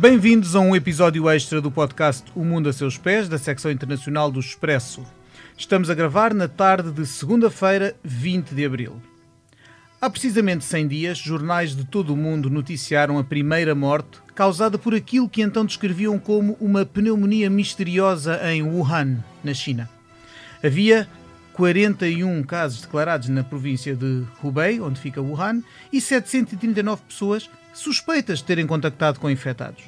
Bem-vindos a um episódio extra do podcast O Mundo a Seus Pés, da secção internacional do Expresso. Estamos a gravar na tarde de segunda-feira, 20 de abril. Há precisamente 100 dias, jornais de todo o mundo noticiaram a primeira morte causada por aquilo que então descreviam como uma pneumonia misteriosa em Wuhan, na China. Havia 41 casos declarados na província de Hubei, onde fica Wuhan, e 739 pessoas suspeitas de terem contactado com infectados.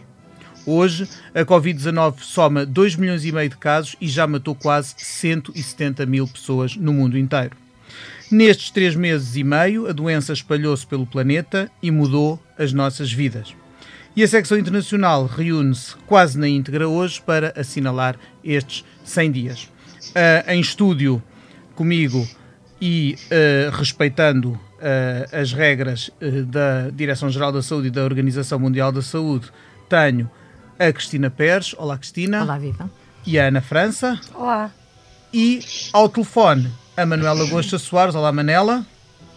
Hoje, a Covid-19 soma 2 milhões e meio de casos e já matou quase 170 mil pessoas no mundo inteiro. Nestes três meses e meio, a doença espalhou-se pelo planeta e mudou as nossas vidas. E a secção internacional reúne-se quase na íntegra hoje para assinalar estes 100 dias. Uh, em estúdio comigo e uh, respeitando uh, as regras da Direção-Geral da Saúde e da Organização Mundial da Saúde, tenho a Cristina Pérez. Olá, Cristina. Olá, Viva. E a Ana França. Olá. E ao telefone, a Manuela Gosta Soares. Olá, Manela.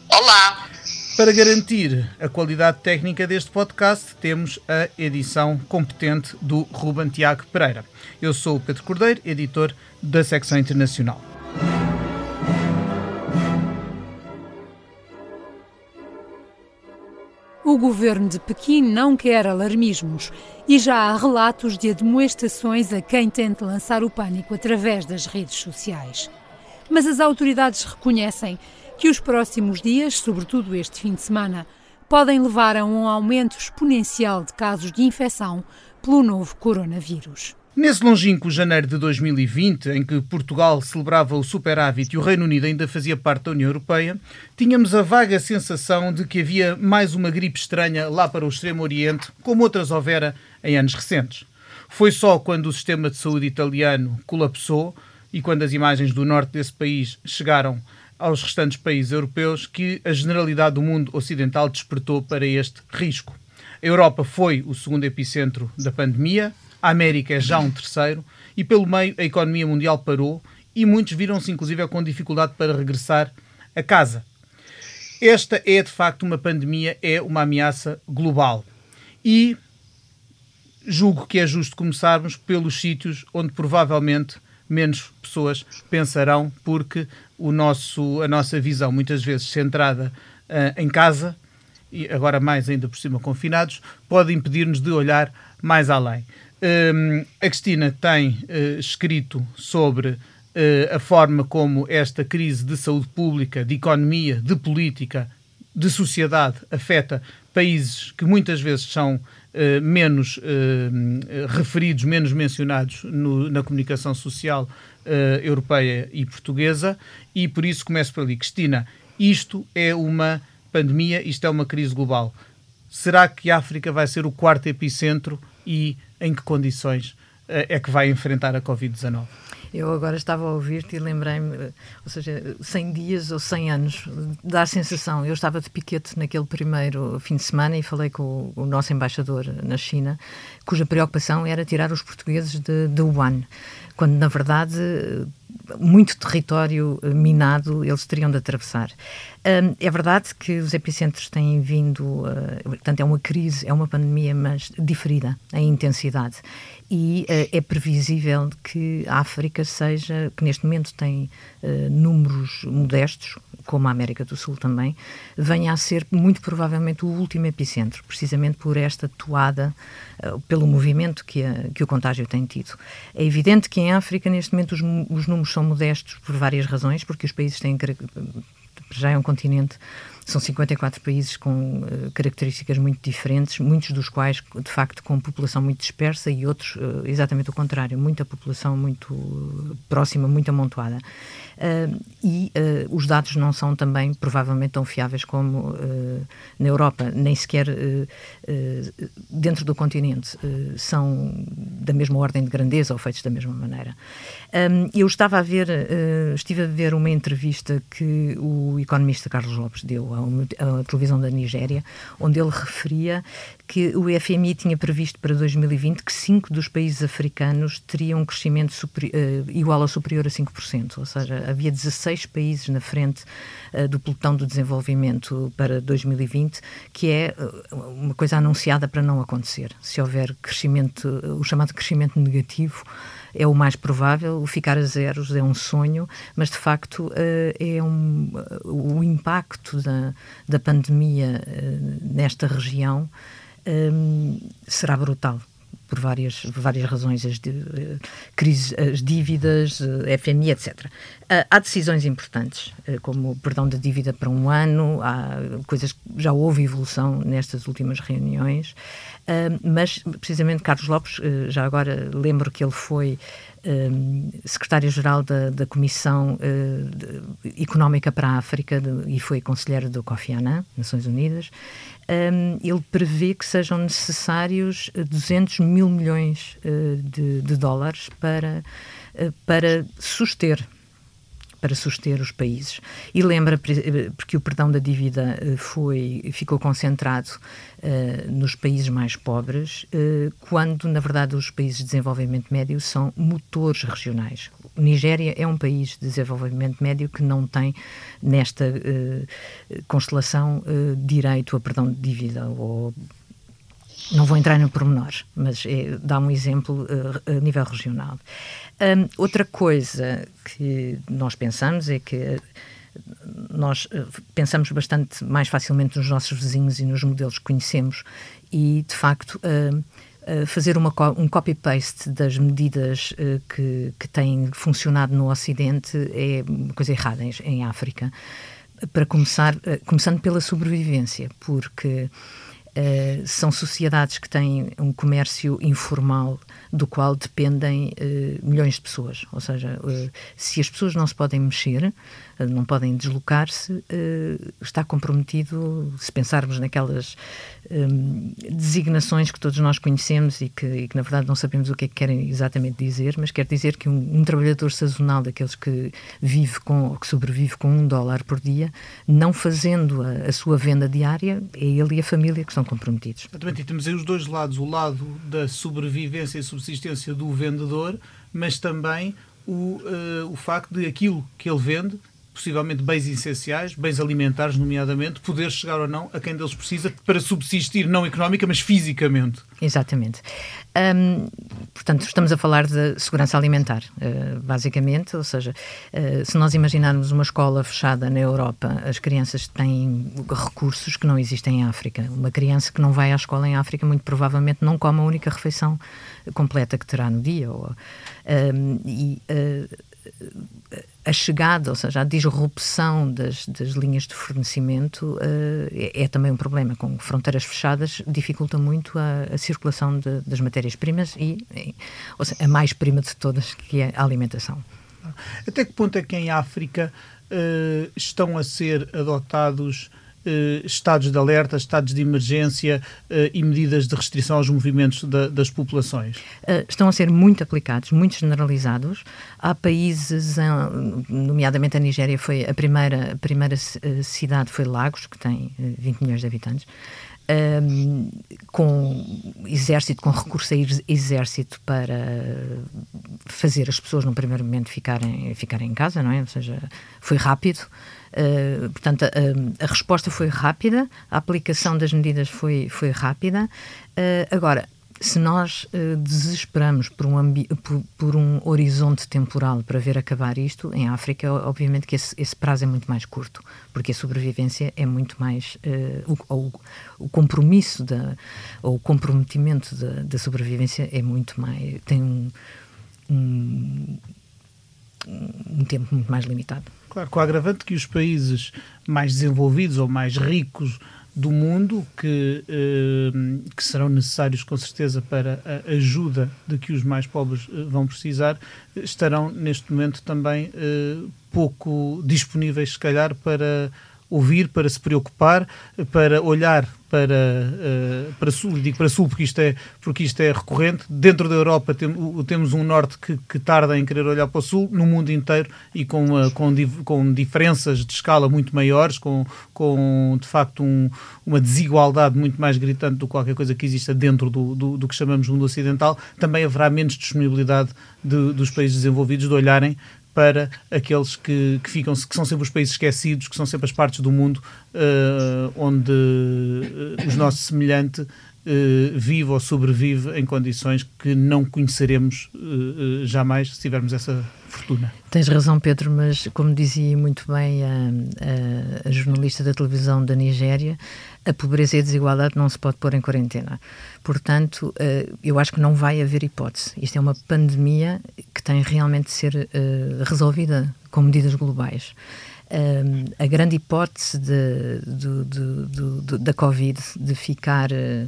Olá. Para garantir a qualidade técnica deste podcast, temos a edição competente do Ruben Tiago Pereira. Eu sou o Pedro Cordeiro, editor da secção internacional. O governo de Pequim não quer alarmismos e já há relatos de admoestações a quem tente lançar o pânico através das redes sociais. Mas as autoridades reconhecem que os próximos dias, sobretudo este fim de semana, podem levar a um aumento exponencial de casos de infecção pelo novo coronavírus. Nesse longínquo janeiro de 2020, em que Portugal celebrava o superávit e o Reino Unido ainda fazia parte da União Europeia, tínhamos a vaga sensação de que havia mais uma gripe estranha lá para o Extremo Oriente, como outras houvera em anos recentes. Foi só quando o sistema de saúde italiano colapsou e quando as imagens do norte desse país chegaram aos restantes países europeus que a generalidade do mundo ocidental despertou para este risco. A Europa foi o segundo epicentro da pandemia, a América é já um terceiro, e pelo meio a economia mundial parou e muitos viram-se inclusive com dificuldade para regressar a casa. Esta é de facto uma pandemia, é uma ameaça global. E julgo que é justo começarmos pelos sítios onde provavelmente menos pessoas pensarão, porque o nosso, a nossa visão, muitas vezes centrada uh, em casa, e agora mais ainda por cima confinados, pode impedir-nos de olhar mais além. Um, a Cristina tem uh, escrito sobre uh, a forma como esta crise de saúde pública, de economia, de política, de sociedade afeta países que muitas vezes são uh, menos referidos, menos mencionados no, na comunicação social europeia e portuguesa, e por isso começo por ali. Cristina, isto é uma pandemia, isto é uma crise global. Será que a África vai ser o quarto epicentro e em que condições eh, é que vai enfrentar a Covid-19? Eu agora estava a ouvir-te e lembrei-me, ou seja, 100 dias ou 100 anos, dá a sensação. Eu estava de piquete naquele primeiro fim de semana e falei com o, nosso embaixador na China, cuja preocupação era tirar os portugueses de, de Wuhan, quando na verdade muito território minado eles teriam de atravessar. É verdade que os epicentros têm vindo, uh, portanto, é uma crise, é uma pandemia, mas diferida em intensidade. E uh, é previsível que a África seja, que neste momento tem uh, números modestos, como a América do Sul também, venha a ser muito provavelmente o último epicentro, precisamente por esta toada, pelo movimento que, a, que o contágio tem tido. É evidente que em África, neste momento, os, os números são modestos por várias razões, porque os países têm já é um continente, são 54 países com uh, características muito diferentes, muitos dos quais, de facto, com população muito dispersa e outros, uh, exatamente o contrário, muita população muito uh, próxima, muito amontoada. e os dados não são também, provavelmente, tão fiáveis como na Europa, nem sequer dentro do continente são da mesma ordem de grandeza ou feitos da mesma maneira. eu estava a ver, estive a ver uma entrevista que o economista Carlos Lopes deu à, televisão da Nigéria, onde ele referia que o FMI tinha previsto para 2020 que cinco dos países africanos teriam um crescimento uh, igual ou superior a 5%, ou seja, havia 16 países na frente uh, do pelotão do desenvolvimento para 2020, que é uh, uma coisa anunciada para não acontecer. Se houver crescimento, o chamado crescimento negativo, é o mais provável, o ficar a zeros é um sonho, mas de facto é um, o impacto da, da pandemia nesta região um, será brutal por várias, várias razões, as, crises, as dívidas, eh, FMI, etc. Há decisões importantes, como o perdão da dívida para um ano, há coisas já houve evolução nestas últimas reuniões, mas precisamente Carlos Lopes, já agora lembro que ele foi secretário-geral da, da Comissão de, Económica para a África e foi conselheiro do Kofi Annan, Nações Unidas, ele prevê que sejam necessários 200 mil milhões de, de, dólares para, para suster para suster os países. E lembra, eh, porque o perdão da dívida foi, ficou concentrado uh, nos países mais pobres, uh, quando, na verdade, os países de desenvolvimento médio são motores regionais. Nigéria é um país de desenvolvimento médio que não tem, nesta uh, constelação, direito a perdão de dívida ou não vou entrar no pormenor, mas é, dá um exemplo uh, a nível regional. Um, outra coisa que nós pensamos é que nós pensamos bastante mais facilmente nos nossos vizinhos e nos modelos que conhecemos e, de facto, fazer uma, um copy-paste das medidas que, que têm funcionado no Ocidente é uma coisa errada em, em África. Para começar, começando pela sobrevivência, porque Uh, são sociedades que têm um comércio informal do qual dependem uh, milhões de pessoas. Ou seja, uh, se as pessoas não se podem mexer, não podem deslocar-se, está comprometido, se pensarmos naquelas um, designações que todos nós conhecemos e que, e que, na verdade, não sabemos o que é que querem exatamente dizer, mas quer dizer que um, um trabalhador sazonal, daqueles que vive com, que sobrevive com um dólar por dia, não fazendo a, a sua venda diária, é ele e a família que estão comprometidos. Exatamente, e temos aí os dois lados, o lado da sobrevivência e subsistência do vendedor, mas também o, uh, o facto de aquilo que ele vende possivelmente bens essenciais, bens alimentares, nomeadamente, poder chegar ou não a quem deles precisa para subsistir, não económica, mas fisicamente. Exatamente. Um, portanto, estamos a falar de segurança alimentar, uh, basicamente, ou seja, uh, se nós imaginarmos uma escola fechada na Europa, as crianças têm recursos que não existem em África. Uma criança que não vai à escola em África, muito provavelmente não come a única refeição completa que terá no dia. Ou, um, e uh, a chegada, ou seja, a disrupção das, das linhas de fornecimento uh, é, é, também um problema. Com fronteiras fechadas, dificulta muito a, a circulação de, das matérias-primas e, e seja, a mais prima de todas, que é a alimentação. Até que ponto é que em África uh, estão a ser adotados estados de alerta, estados de emergência eh, e medidas de restrição aos movimentos da, das populações? Eh, estão a ser muito aplicados, muito generalizados. Há países, nomeadamente a Nigéria foi a primeira, a primeira cidade foi Lagos, que tem 20 milhões de habitantes. Um, com exército, com recurso a exército para fazer as pessoas num primeiro momento ficarem, ficarem em casa, não é? Ou seja, foi rápido. Uh, portanto, a, a, resposta foi rápida, a aplicação das medidas foi, foi rápida. Uh, agora, se nós uh, desesperamos por um, por, por, um horizonte temporal para ver acabar isto, em África, obviamente que esse, esse prazo é muito mais curto, porque a sobrevivência é muito mais. Uh, o, o, o, compromisso da, ou o comprometimento da, da, sobrevivência é muito mais. tem um, um, um tempo muito mais limitado. Claro, com o agravante que os países mais desenvolvidos ou mais ricos do mundo, que, eh, que serão necessários com certeza para a ajuda de que os mais pobres eh, vão precisar, estarão neste momento também eh, pouco disponíveis, se calhar, para ouvir, para se preocupar, para olhar para, uh, para sul, digo para sul porque isto é, porque isto é recorrente. Dentro da Europa tem, temos um norte que, que, tarda em querer olhar para o sul, no mundo inteiro e com, uh, com, com diferenças de escala muito maiores, com, com de facto um, uma desigualdade muito mais gritante do que qualquer coisa que exista dentro do, do, do que chamamos mundo ocidental, também haverá menos disponibilidade de, dos países desenvolvidos de olharem para aqueles que, que, ficam, que são sempre os países esquecidos, que são sempre as partes do mundo uh, onde uh, os nossos semelhante uh, vive ou sobrevive em condições que não conheceremos uh, jamais se tivermos essa fortuna. Tens razão, Pedro, mas como dizia muito bem a, a, a jornalista da televisão da Nigéria, a pobreza e a desigualdade não se pode pôr em quarentena. Portanto, eu acho que não vai haver hipótese. Isto é uma pandemia que tem realmente de ser resolvida com medidas globais. Uh, a grande hipótese de, de, de, da Covid de ficar uh,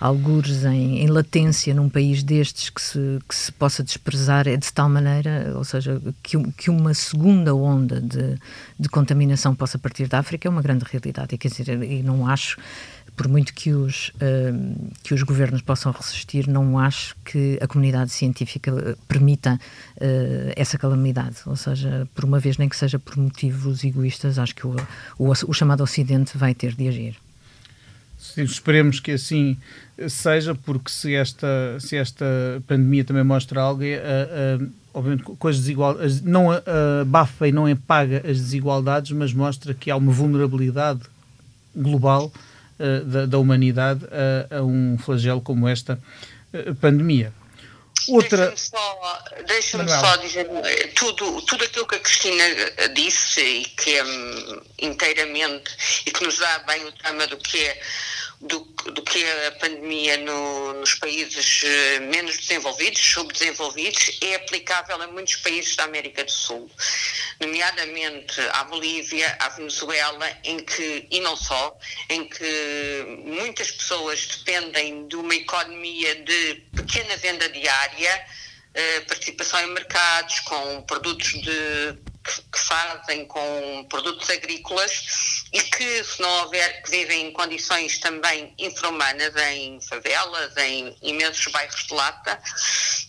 algures em, em, latência num país destes que se, que se possa desprezar é de tal maneira, ou seja, que, que uma segunda onda de, de contaminação possa partir da África é uma grande realidade. E, quer dizer, e não acho por muito que os, uh, que os governos possam resistir, não acho que a comunidade científica eh, permita uh, essa calamidade. Ou seja, por uma vez, nem que seja por motivos egoístas, acho que o, o, o chamado Ocidente vai ter de agir. Esperemos que assim seja, porque se esta, se esta pandemia também mostra algo, é, uh, obviamente, com as desigualdades, não abafa e não apaga as desigualdades, mas mostra que há uma vulnerabilidade global eh, da, da, humanidade a, a, um flagelo como esta uh, pandemia. Outra... Deixa-me só, deixa só, dizer eh, tudo, tudo aquilo que a Cristina disse e que é hum, inteiramente e que nos dá bem o drama do que é do, do que a pandemia no, nos países eh, menos desenvolvidos, subdesenvolvidos, é aplicável a muitos países da América do Sul, nomeadamente à Bolívia, à Venezuela, em que, e não só, em que muitas pessoas dependem de uma economia de pequena venda diária, eh, participação em mercados, com produtos de que, fazem com produtos agrícolas e que, se não houver, que vivem em condições também infra-humanas, em favelas, em imensos bairros de lata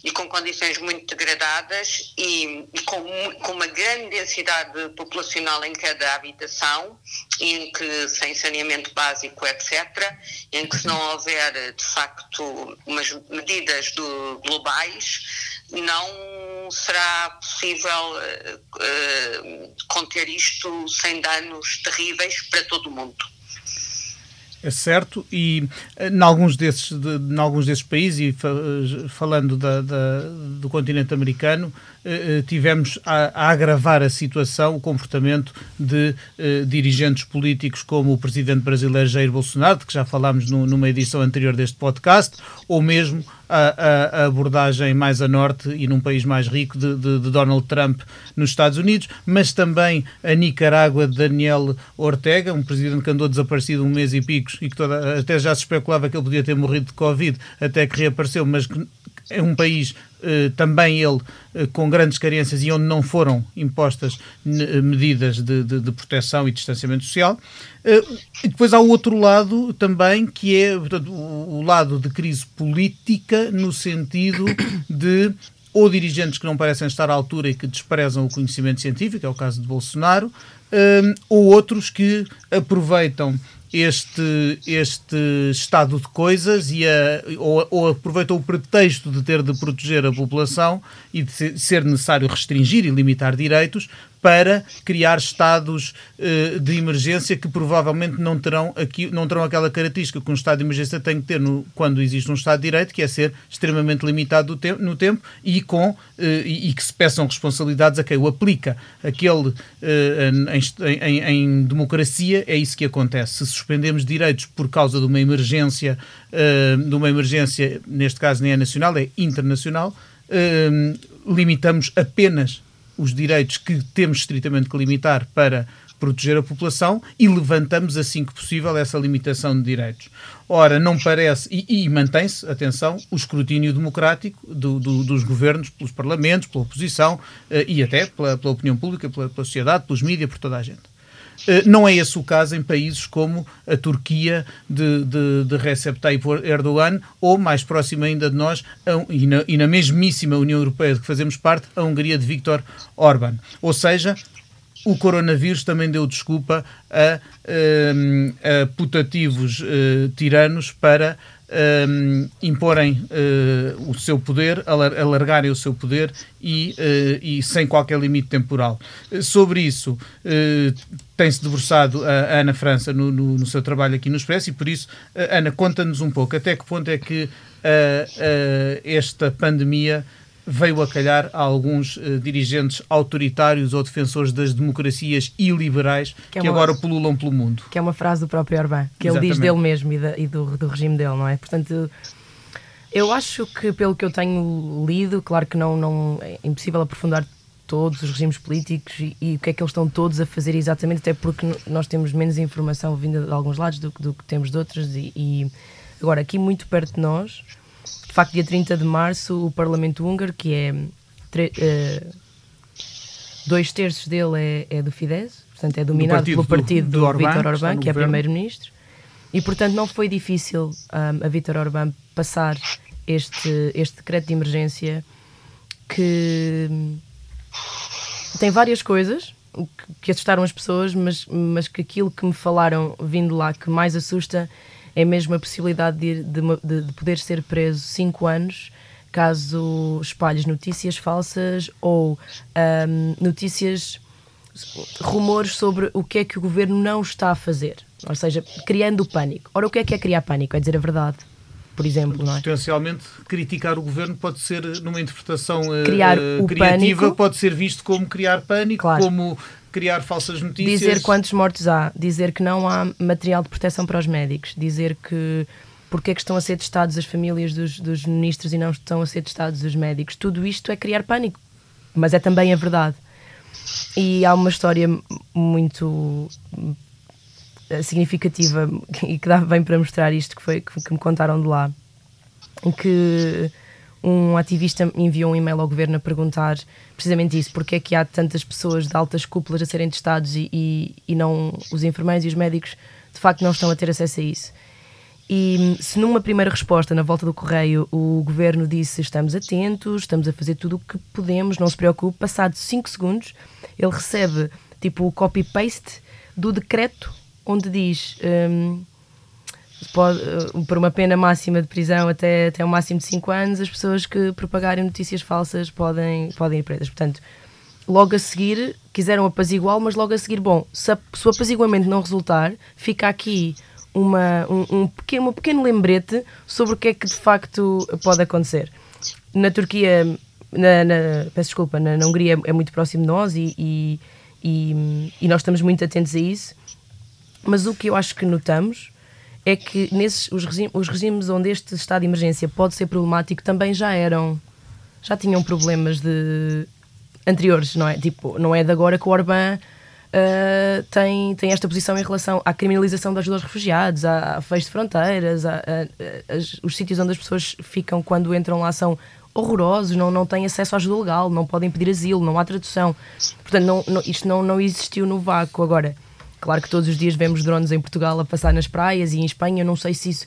e com condições muito degradadas e, e com, com, uma grande densidade populacional em cada habitação em que, sem saneamento básico, etc., em que, se não houver, de facto, umas medidas do, globais, não será possível uh, conter isto sem danos terríveis para todo o mundo. É certo, e eh, em alguns desses, de, alguns desses países, e falando da, da, do continente americano, tivemos a, a, agravar a situação, o comportamento de dirigentes políticos como o presidente brasileiro Jair Bolsonaro, que já falámos no, numa edição anterior deste podcast, ou mesmo a, a, abordagem mais a norte e num país mais rico de, de, de, Donald Trump nos Estados Unidos, mas também a Nicarágua de Daniel Ortega, um presidente que andou desaparecido um mês e picos e que toda, até já se especulava que ele podia ter morrido de Covid, até que reapareceu, mas que é um país eh, também ele eh, com grandes carências e onde não foram impostas medidas de, de, de proteção e distanciamento social. Eh, e depois há o outro lado também, que é portanto, o lado de crise política, no sentido de ou dirigentes que não parecem estar à altura e que desprezam o conhecimento científico, é o caso de Bolsonaro, ou outros que aproveitam este, este estado de coisas e a, ou, ou aproveitam o pretexto de ter de proteger a população e de ser necessário restringir e limitar direitos para criar estados uh, de emergência que provavelmente não terão, aqui, não terão aquela característica que um estado de emergência tem que ter no, quando existe um estado de direito, que é ser extremamente limitado te no tempo e, com, uh, e, e, que se peçam responsabilidades a quem o aplica. Aquele uh, em, em, em, democracia é isso que acontece. Se suspendemos direitos por causa de uma emergência, de uma emergência, neste caso nem é nacional, é internacional, limitamos apenas os direitos que temos estritamente que limitar para proteger a população e levantamos assim que possível essa limitação de direitos. Ora, não parece, e, e mantém-se, atenção, o escrutínio democrático do, do, dos governos, pelos parlamentos, pela oposição uh, e até pela, pela opinião pública, pela, pela, sociedade, pelos mídias, por toda a gente. Eh, não é esse o caso em países como a Turquia de, de, de Recep Tayyip Erdogan ou, mais próximo ainda de nós, a, e, na, e na mesmíssima União Europeia de que fazemos parte, a Hungria de Viktor Orban. Ou seja, o coronavírus também deu desculpa a, ehm, a putativos uh, tiranos para um, imporem uh, o seu poder, alargarem o seu poder e, uh, e sem qualquer limite temporal. Uh, sobre isso, tem-se debruçado a Ana França no, no, no, seu trabalho aqui no Expresso e por isso, Ana, conta-nos um pouco até que ponto é que esta pandemia veio a calhar a alguns uh, dirigentes autoritários ou defensores das democracias iliberais que, é que agora pululam pelo mundo. Que é uma frase do próprio Orbán, que Exatamente. ele diz dele mesmo e, da, e do, do, regime dele, não é? Portanto, eu acho que, pelo que eu tenho lido, claro que não, não é impossível aprofundar todos os regimes políticos e, e, o que é que eles estão todos a fazer exatamente, até porque nós temos menos informação vinda de alguns lados do, do que temos de outros. E, e agora, aqui muito perto de nós de facto, dia 30 de março, o Parlamento Húngaro, que é. Uh, dois terços dele é, é, do Fidesz, portanto é dominado partido pelo partido do, do, do Vítor Orbán, que é primeiro-ministro, e portanto não foi difícil um, a Vítor Orbán passar este, este decreto de emergência que tem várias coisas que assustaram as pessoas, mas, mas que aquilo que me falaram vindo lá que mais assusta é mesmo a possibilidade de, de, de poder ser preso cinco anos caso espalhes notícias falsas ou um, notícias, rumores sobre o que é que o governo não está a fazer. Ou seja, criando pânico. Ora, o que é que é criar pânico? É dizer a verdade. Por exemplo, não é? Potencialmente, criticar o governo pode ser, numa interpretação uh, criar uh, criativa, pânico. pode ser visto como criar pânico, claro. como criar falsas notícias. Dizer quantos mortos há, dizer que não há material de proteção para os médicos, dizer que porque é que estão a ser testados as famílias dos, dos ministros e não estão a ser testados os médicos. Tudo isto é criar pânico, mas é também a verdade. E há uma história muito eh, significativa e que dá bem para mostrar isto que foi que, que me contaram de lá, em que um ativista enviou um e-mail ao governo a perguntar precisamente isso, porque é que há tantas pessoas de altas cúpulas a serem testados e, e, e não os enfermeiros e os médicos de facto não estão a ter acesso a isso. E se numa primeira resposta, na volta do correio, o governo disse estamos atentos, estamos a fazer tudo o que podemos, não se preocupe, passado 5 segundos, ele recebe tipo o copy-paste do decreto onde diz um, pode, uh, por uma pena máxima de prisão até, até um máximo de 5 anos, as pessoas que propagarem notícias falsas podem, podem ir presas. Portanto, logo a seguir, quiseram apaziguar, mas logo a seguir, bom, se, a, se o apaziguamento não resultar, fica aqui uma, um, um, pequeno, um pequeno lembrete sobre o que é que de facto pode acontecer. Na Turquia, na, na peço desculpa, na, na, Hungria é muito próximo de nós e, e, e, e nós estamos muito atentos a isso, mas o que eu acho que notamos é que nesses os, regime, os regimes onde este estado de emergência pode ser problemático também já eram já tinham problemas de anteriores, não é? Tipo, não é de agora que o Orbán uh, tem, tem esta posição em relação à criminalização da ajuda aos refugiados, à, à fecho de fronteiras, a, a, os sítios onde as pessoas ficam quando entram lá são horrorosos, não, não têm acesso à ajuda legal, não podem pedir asilo, não há tradução. Portanto, não, não, isto não, não existiu no vácuo. Agora, Claro que todos os dias vemos drones em Portugal a passar nas praias e em Espanha, eu não sei se isso,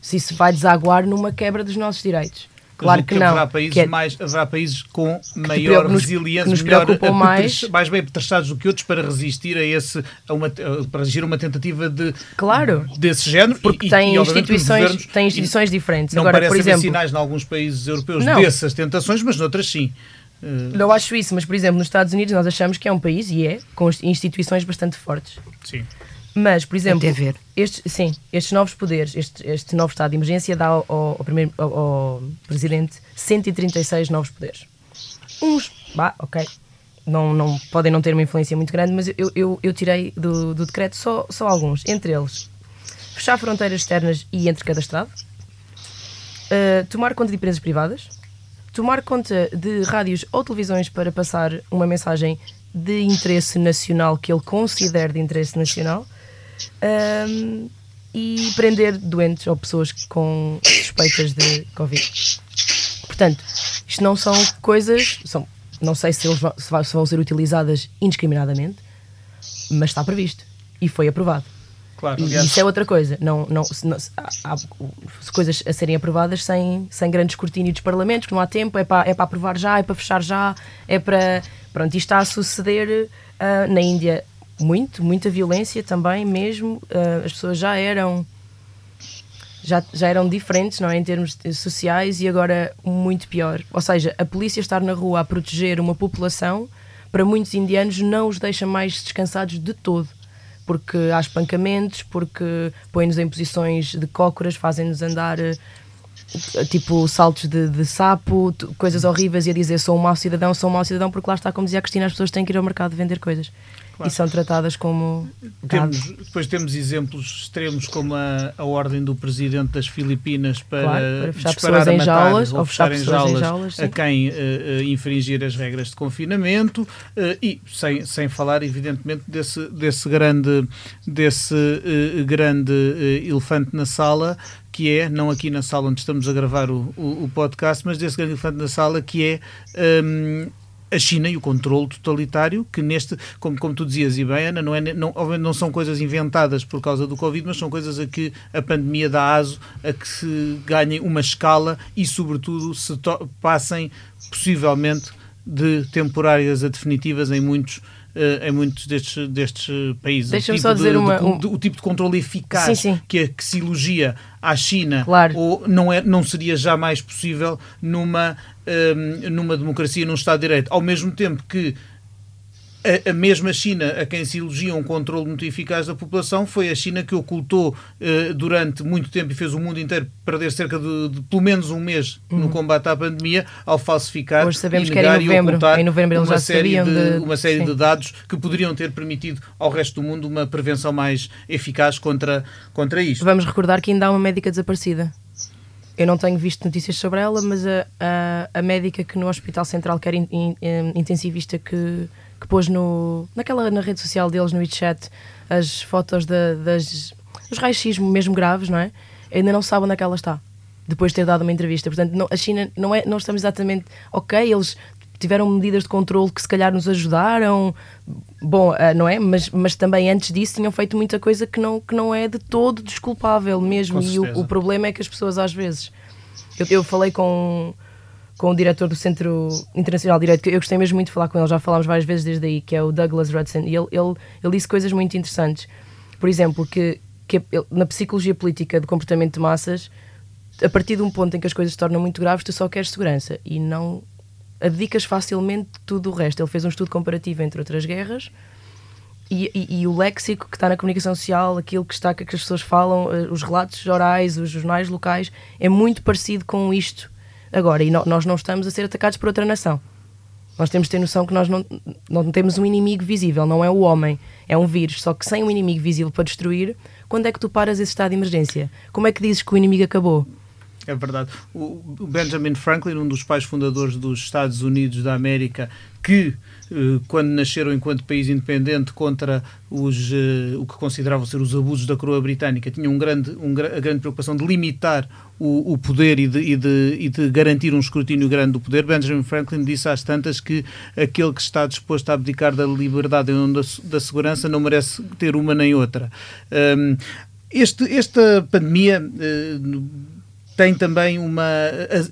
se isso vai desaguar numa quebra dos nossos direitos. Claro que, que não. Haverá países, é, mais, haverá países com maior nos, resiliência, nos melhor, mais. mais bem petrastados do que outros para resistir a esse, a uma, para resistir a uma tentativa de, claro, desse género. Porque e, tem, e, instituições, tem instituições diferentes. Não Agora, por exemplo, sinais em alguns países europeus não. dessas tentações, mas noutras sim. Uh... Não acho isso, mas por exemplo, nos Estados Unidos nós achamos que é um país, e é, com instituições bastante fortes. Sim. Mas, por exemplo, estes, sim, estes novos poderes, este, este novo estado de emergência dá ao, ao, primeiro, ao, ao, presidente 136 novos poderes. Uns, bah, ok, não, não, podem não ter uma influência muito grande, mas eu, eu, eu tirei do, do decreto só, só alguns. Entre eles, fechar fronteiras externas e entre cada estado, uh, tomar conta de empresas privadas, tomar conta de rádios ou televisões para passar uma mensagem de interesse nacional que ele considere de interesse nacional um, e prender doentes ou pessoas com suspeitas de Covid. Portanto, isto não são coisas, são, não sei se, vão, se vão ser utilizadas indiscriminadamente, mas está previsto e foi aprovado. Claro, e isso é outra coisa. Não, não, não há, há, coisas a serem aprovadas sem, sem grande escrutínio dos parlamentos, que não há tempo, é para, é para aprovar já, é para fechar já, é para. Pronto, isto está a suceder uh, na Índia muito, muita violência também, mesmo. Uh, as pessoas já eram. Já, já eram diferentes não é, em termos sociais e agora muito pior. Ou seja, a polícia estar na rua a proteger uma população, para muitos indianos, não os deixa mais descansados de todo porque há espancamentos, porque põem-nos em posições de cócoras, fazem-nos andar eh, tipo saltos de, de, sapo, coisas horríveis e a dizer sou um mau cidadão, sou um mau cidadão, porque lá está, como dizia a Cristina, as pessoas têm que ir ao mercado vender coisas. Claro. E são tratadas como. Temos, depois temos exemplos extremos como a, a ordem do presidente das Filipinas para, claro, para pessoas em jaulas, ou fechar, pessoas em jaulas, a quem uh, uh, infringir as regras de confinamento uh, e sem, sem falar, evidentemente, desse, desse grande, desse, grande elefante na sala que é, não aqui na sala onde estamos a gravar o, o, o podcast, mas desse grande elefante na sala que é um, a China e o controle totalitário, que neste, como, como tu dizias e bem, Ana, não, é, não, não são coisas inventadas por causa do Covid, mas são coisas a que a pandemia dá aso a que se ganhem uma escala e, sobretudo, se passem possivelmente de temporárias a definitivas em muitos uh, em muitos destes, destes países. Deixa-me tipo só dizer de, uma, de, um... de, o tipo de controle eficaz sim, sim. Que, é, que se elogia à China claro. ou não, é, não seria jamais possível numa, um, numa democracia, num Estado de Direito. Ao mesmo tempo que a, a, mesma China a quem se elogia um controle muito eficaz da população foi a China que ocultou uh, durante muito tempo e fez o mundo inteiro perder cerca de, de pelo menos um mês uhum. no combate à pandemia ao falsificar Hoje sabemos que era em novembro. Em novembro eles uma já série de, de, uma série de dados que poderiam ter permitido ao resto do mundo uma prevenção mais eficaz contra, contra isto. Vamos recordar que ainda há uma médica desaparecida. Eu não tenho visto notícias sobre ela, mas a, a, a médica que no Hospital Central, que era in, in, intensivista, que que pôs no, naquela, na rede social deles, no WeChat, as fotos de, das, dos raios-x mesmo graves, não é? Ainda não sabe onde é que ela está, depois de ter dado uma entrevista. Portanto, não, a China, não, é, não estamos exatamente. Ok, eles tiveram medidas de controle que se calhar nos ajudaram, bom, uh, não é? Mas, mas também antes disso tinham feito muita coisa que não, que não é de todo desculpável mesmo. E o, o, problema é que as pessoas às vezes. Eu, eu falei com com o diretor do Centro Internacional de Direito, que eu gostei mesmo muito de falar com ele, já falámos várias vezes desde aí, que é o Douglas Rudson, e ele, ele, ele disse coisas muito interessantes. Por exemplo, que, que na psicologia política de comportamento de massas, a partir de um ponto em que as coisas se tornam muito graves, tu só queres segurança e não abdicas facilmente tudo o resto. Ele fez um estudo comparativo entre outras guerras e, e, e, o léxico que está na comunicação social, aquilo que está que as pessoas falam, eh, os relatos orais, os jornais locais, é muito parecido com isto Agora, e no, nós não estamos a ser atacados por outra nação. Nós temos de ter noção que nós não, não temos um inimigo visível, não é o homem, é um vírus. Só que sem um inimigo visível para destruir, quando é que tu paras esse estado de emergência? Como é que dizes que o inimigo acabou? É verdade. O Benjamin Franklin, um dos pais fundadores dos Estados Unidos da América, que eh, quando nasceram enquanto país independente contra os, uh, o que consideravam ser os abusos da coroa britânica, tinha um grande, um, a grande preocupação de limitar o, o poder e de, e, de, e de, garantir um escrutínio grande do poder. Benjamin Franklin disse às tantas que aquele que está disposto a abdicar da liberdade e da, da segurança não merece ter uma nem outra. Um, este, esta pandemia. Uh, tem também uma,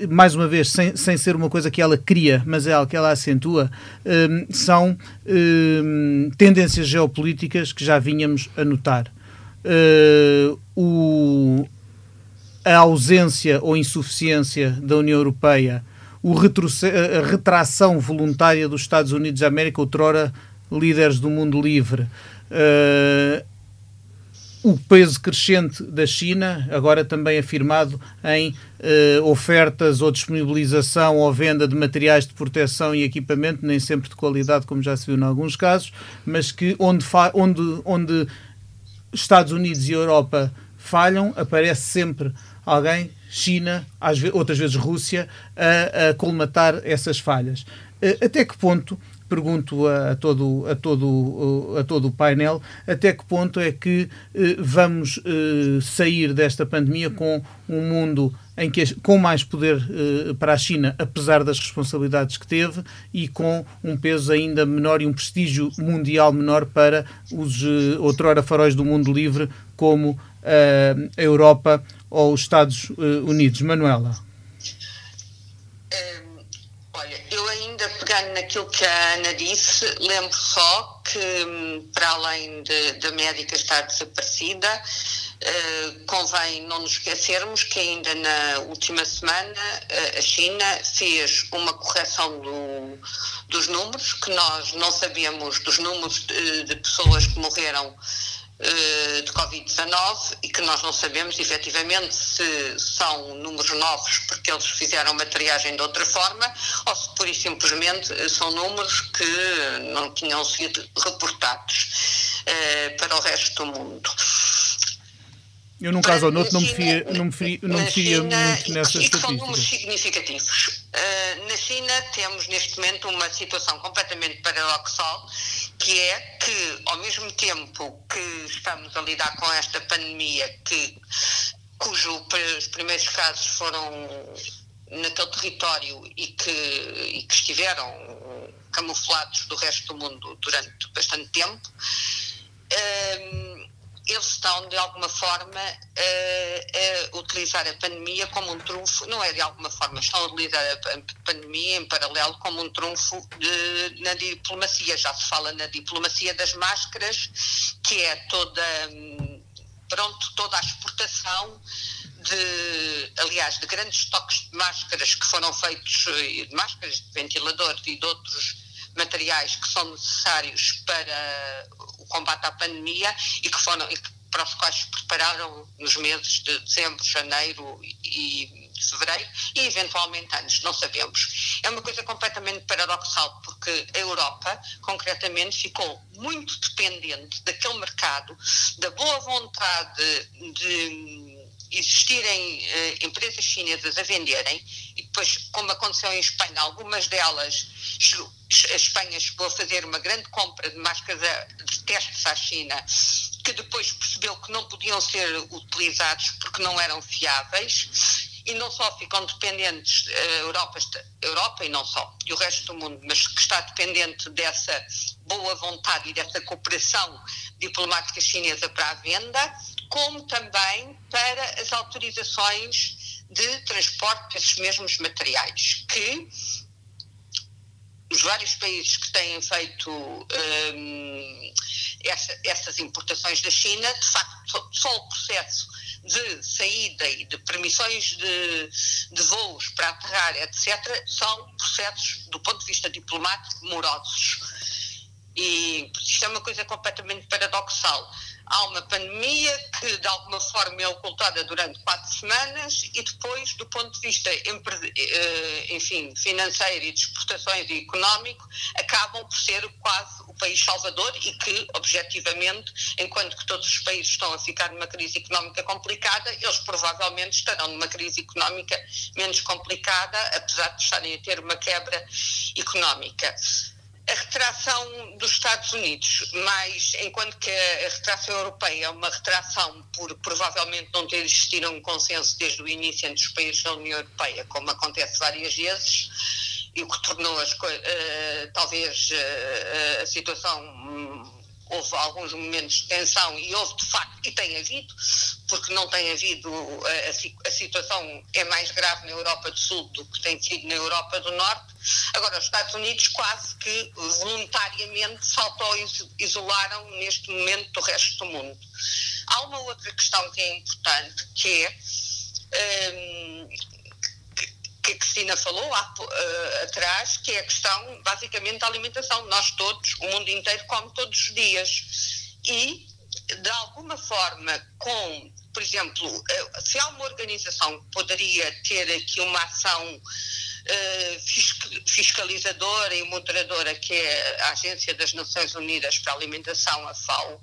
mais uma vez, sem, sem ser uma coisa que ela cria, mas é algo que ela acentua, um, são um, tendências geopolíticas que já vinhamos a notar. Uh, o, a ausência ou insuficiência da União Europeia, a retração voluntária dos Estados Unidos da América, outrora líderes do mundo livre, uh, o peso crescente da China, agora também afirmado em uh, ofertas ou disponibilização ou venda de materiais de proteção e equipamento, nem sempre de qualidade, como já se viu em alguns casos, mas que onde, onde, onde Estados Unidos e Europa falham, aparece sempre alguém, China, às vezes, outras vezes Rússia, a, a colmatar essas falhas. Uh, até que ponto pergunto a, a, todo, a, todo, a todo o painel até que ponto é que eh, vamos eh, sair desta pandemia com um mundo em que, com mais poder eh, para a China, apesar das responsabilidades que teve, e com um peso ainda menor e um prestígio mundial menor para os eh, outrora faróis do mundo livre, como a Europa ou os Estados Unidos. Manuela. Pegando naquilo que a Ana disse, lembro só que, para além da médica estar desaparecida, uh, convém não nos esquecermos que ainda na última semana uh, a China fez uma correção do, dos números, que nós não sabíamos dos números de, de pessoas que morreram eh, de Covid-19 e que nós não sabemos efetivamente se são números novos porque eles fizeram uma triagem de outra forma ou se pura e simplesmente eh, são números que não tinham sido reportados uh, para o resto do mundo. Eu, num caso ou noutro, não me fia, não me fia, não me fia muito nessas e que são números significativos. Uh, na China temos neste momento uma situação completamente paradoxal, que é que, ao mesmo tempo que estamos a lidar com esta pandemia, que, cujo os primeiros casos foram naquele território e que, e que estiveram camuflados do resto do mundo durante bastante tempo, uh, eles estão, de alguma forma, a, a, utilizar a pandemia como um trunfo, não é de alguma forma, estão a utilizar a pandemia em paralelo como um trunfo de, na diplomacia. Já se fala na diplomacia das máscaras, que é toda, pronto, toda a exportação de, aliás, de grandes estoques de máscaras que foram feitos, de máscaras de ventiladores e de outros materiais que são necessários para combate à pandemia e que foram e que, para os quais se prepararam nos meses de dezembro, janeiro e fevereiro e eventualmente antes, não sabemos. É uma coisa completamente paradoxal porque a Europa, concretamente, ficou muito dependente daquele mercado, da boa vontade de existirem uh, empresas chinesas a venderem, depois, como aconteceu em Espanha, algumas delas, a Espanha chegou a fazer uma grande compra de máscaras de testes à China, que depois percebeu que não podiam ser utilizados porque não eram fiáveis, e não só ficam dependentes, a eh, Europa, Europa e não só, e o resto do mundo, mas que está dependente dessa boa vontade e dessa cooperação diplomática chinesa para a venda, como também para as autorizações de transporte desses mesmos materiais, que os vários países que têm feito hum, essa, essas importações da China, de facto, só o processo de saída e de permissões de, de voos para aterrar, etc., são processos, do ponto de vista diplomático, morosos. E isto é uma coisa completamente paradoxal há uma pandemia que de alguma forma é ocultada durante quatro semanas e depois, do ponto de vista eh, enfim, financeiro e de exportações e económico, acabam por ser quase o país salvador e que, objetivamente, enquanto que todos os países estão a ficar numa crise económica complicada, eles provavelmente estarão numa crise económica menos complicada, apesar de estarem a ter uma quebra económica a retração dos Estados Unidos, mas enquanto que a retração europeia é uma retração por provavelmente não ter existido um consenso desde o início entre os países da União Europeia, como acontece várias vezes, e o que tornou as, uh, talvez uh, a situação houve alguns momentos de tensão e houve de facto, e tem havido, porque não tem havido, a, a, situação é mais grave na Europa do Sul do que tem sido na Europa do Norte. Agora, os Estados Unidos quase que voluntariamente se auto-isolaram neste momento do resto do mundo. Há uma outra questão que é importante, que é. Um, que a Cristina falou há, uh, atrás, que é a questão, basicamente, da alimentação. Nós todos, o mundo inteiro, come todos os dias. E, de alguma forma, com, por exemplo, uh, se há uma organização que poderia ter aqui uma ação uh, fiscalizadora e moderadora, que é a Agência das Nações Unidas para a Alimentação, a FAO,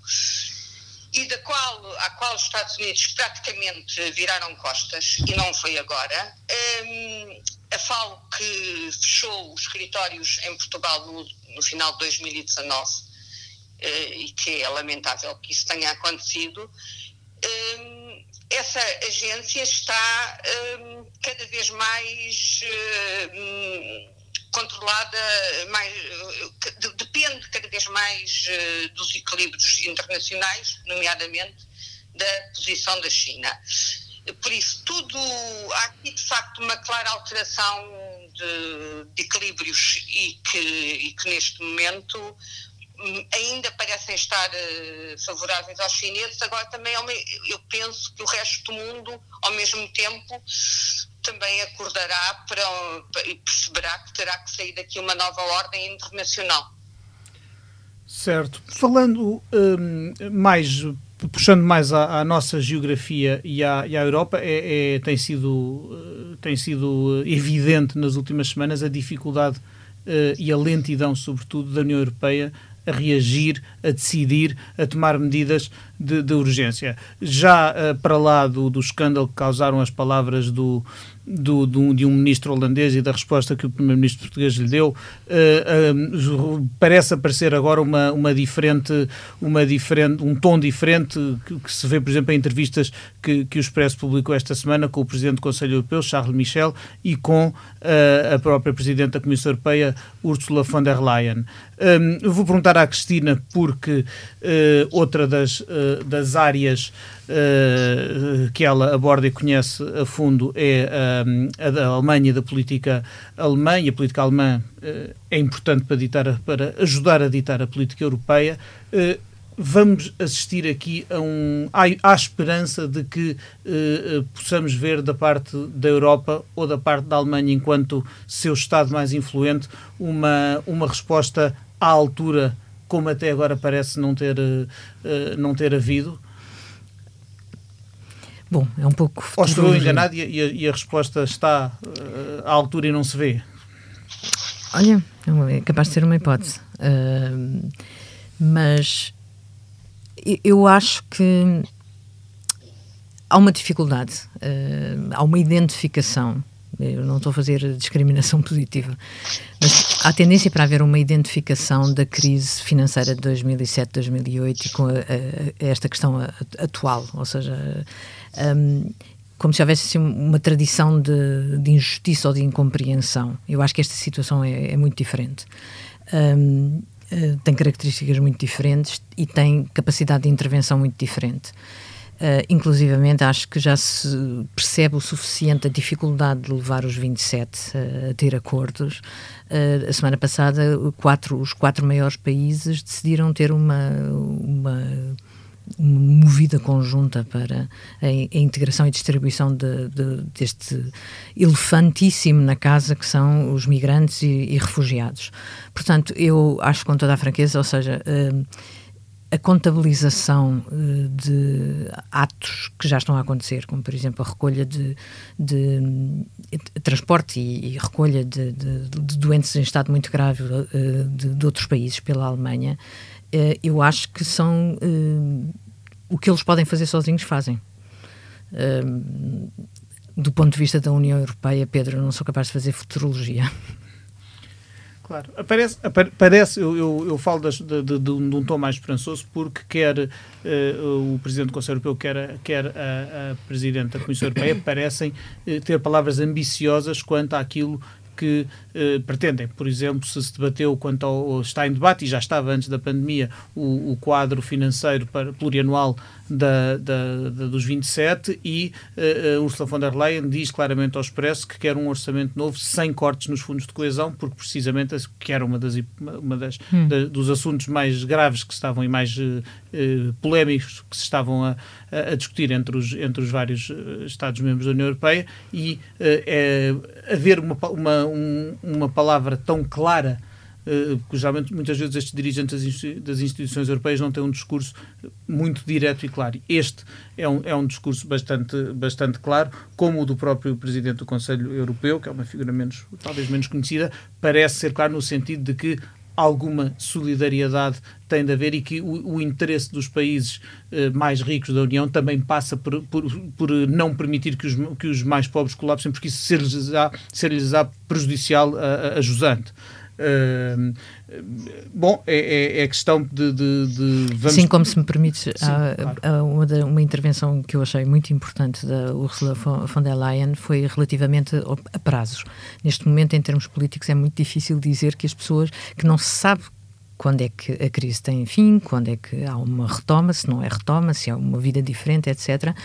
e da qual, à qual os Estados Unidos praticamente viraram costas, e não foi agora, um, a FAO que fechou os escritórios em Portugal no, no final de 2019 e que é lamentável que isso tenha acontecido, essa agência está cada vez mais controlada, mais, depende cada vez mais dos equilíbrios internacionais, nomeadamente da posição da China. Por isso, tudo, há aqui de facto uma clara alteração de, de equilíbrios e que, e que neste momento hum, ainda parecem estar uh, favoráveis aos chineses, agora também eu penso que o resto do mundo, ao mesmo tempo, também acordará para, e perceberá que terá que sair daqui uma nova ordem internacional. Certo. Falando um, mais puxando mais à, à, nossa geografia e à, e à Europa, é, é, tem, sido, eh, tem sido evidente nas últimas semanas a dificuldade uh, e a lentidão, sobretudo, da União Europeia a reagir, a decidir, a tomar medidas de, de urgência. Já uh, para lá do, do escândalo que causaram as palavras do, do, do, de um ministro holandês e da resposta que o primeiro-ministro português lhe deu, uh, uh, parece aparecer agora uma, uma diferente, uma diferente, um tom diferente que, que, se vê, por exemplo, em entrevistas que, que o Expresso publicou esta semana com o Presidente do Conselho Europeu, Charles Michel, e com uh, a própria Presidente da Comissão Europeia, Ursula von der Leyen. Um, vou perguntar à Cristina, porque outra das, das áreas uh, que ela aborda e conhece a fundo é uh, a da Alemanha e da política alemã, e a política alemã uh, é importante para, ditar, para ajudar a ditar a política europeia. Vamos assistir aqui a um. Há, há esperança de que possamos ver da parte da Europa ou da parte da Alemanha, enquanto seu Estado mais influente, uma, uma resposta à altura como até agora parece não ter, uh, não ter havido. Bom, é um pouco. Ou estou enganado e, e, a, e, a, resposta está uh, à altura e não se vê? Olha, é capaz de ser uma hipótese. Uh, mas eu acho que há uma dificuldade, uh, há uma identificação. Eu não estou a fazer discriminação positiva, mas há tendência para haver uma identificação da crise financeira de 2007-2008 e com a, a, esta questão atual, ou seja, um, como se houvesse assim, uma tradição de, de, injustiça ou de incompreensão. Eu acho que esta situação é, é muito diferente. Um, eh, tem características muito diferentes e tem capacidade de intervenção muito diferente. Uh, inclusivamente, acho que já se percebe o suficiente a dificuldade de levar os 27 uh, a ter acordos. Uh, a semana passada, quatro, os quatro maiores países decidiram ter uma, uma movida conjunta para a, a integração e distribuição de, de, deste elefantíssimo na casa que são os migrantes e, e, refugiados. Portanto, eu acho com toda a franqueza, ou seja, a contabilização uh, de atos que já estão a acontecer, como por exemplo a recolha de, de, de transporte e, e recolha de, doentes em estado muito grave uh, de, outros países pela Alemanha, uh, eu acho que são o que eles podem fazer sozinhos fazem. do ponto de vista da União Europeia, Pedro, eu não sou capaz de fazer futurologia. Claro, aparece, parece eu, eu, eu falo das, de, de, de, um tom mais esperançoso porque quer uh, o Presidente do Conselho Europeu, quer, quer a, a Presidente da Comissão Europeia, parecem uh, ter palavras ambiciosas quanto àquilo que eh, pretendem. Por exemplo, se se debateu quanto ao, está em debate, e já estava antes da pandemia, o, o quadro financeiro para, plurianual da, da, da, dos 27 e uh, Ursula von der Leyen diz claramente ao Expresso que quer um orçamento novo sem cortes nos fundos de coesão, porque precisamente que era uma das, uma das hum. da, dos assuntos mais graves que estavam e mais uh, polémicos que se estavam a, a, discutir entre os, entre os vários Estados-membros da União Europeia e é, haver uma, uma, um, uma palavra tão clara porque eh, geralmente muitas vezes estes dirigentes das instituições europeias não têm um discurso muito direto e claro. Este é um, é um discurso bastante, bastante claro, como o do próprio Presidente do Conselho Europeu, que é uma figura menos, talvez menos conhecida, parece ser claro no sentido de que alguma solidariedade tem de haver e que o, o interesse dos países eh, mais ricos da União também passa por, por, por, não permitir que os, que os mais pobres colapsem, porque isso ser-lhes-á ser prejudicial a, a, a jusante. Uh, bom, é, é, é, questão de, de, de vamos... Sim, como se me permites, Sim, há, claro. há uma, uma, intervenção que eu achei muito importante da Ursula von der Leyen foi relativamente a prazos. Neste momento, em termos políticos, é muito difícil dizer que as pessoas que não se sabe quando é que a crise tem fim, quando é que há uma retoma, se não é retoma, se há uma vida diferente, etc.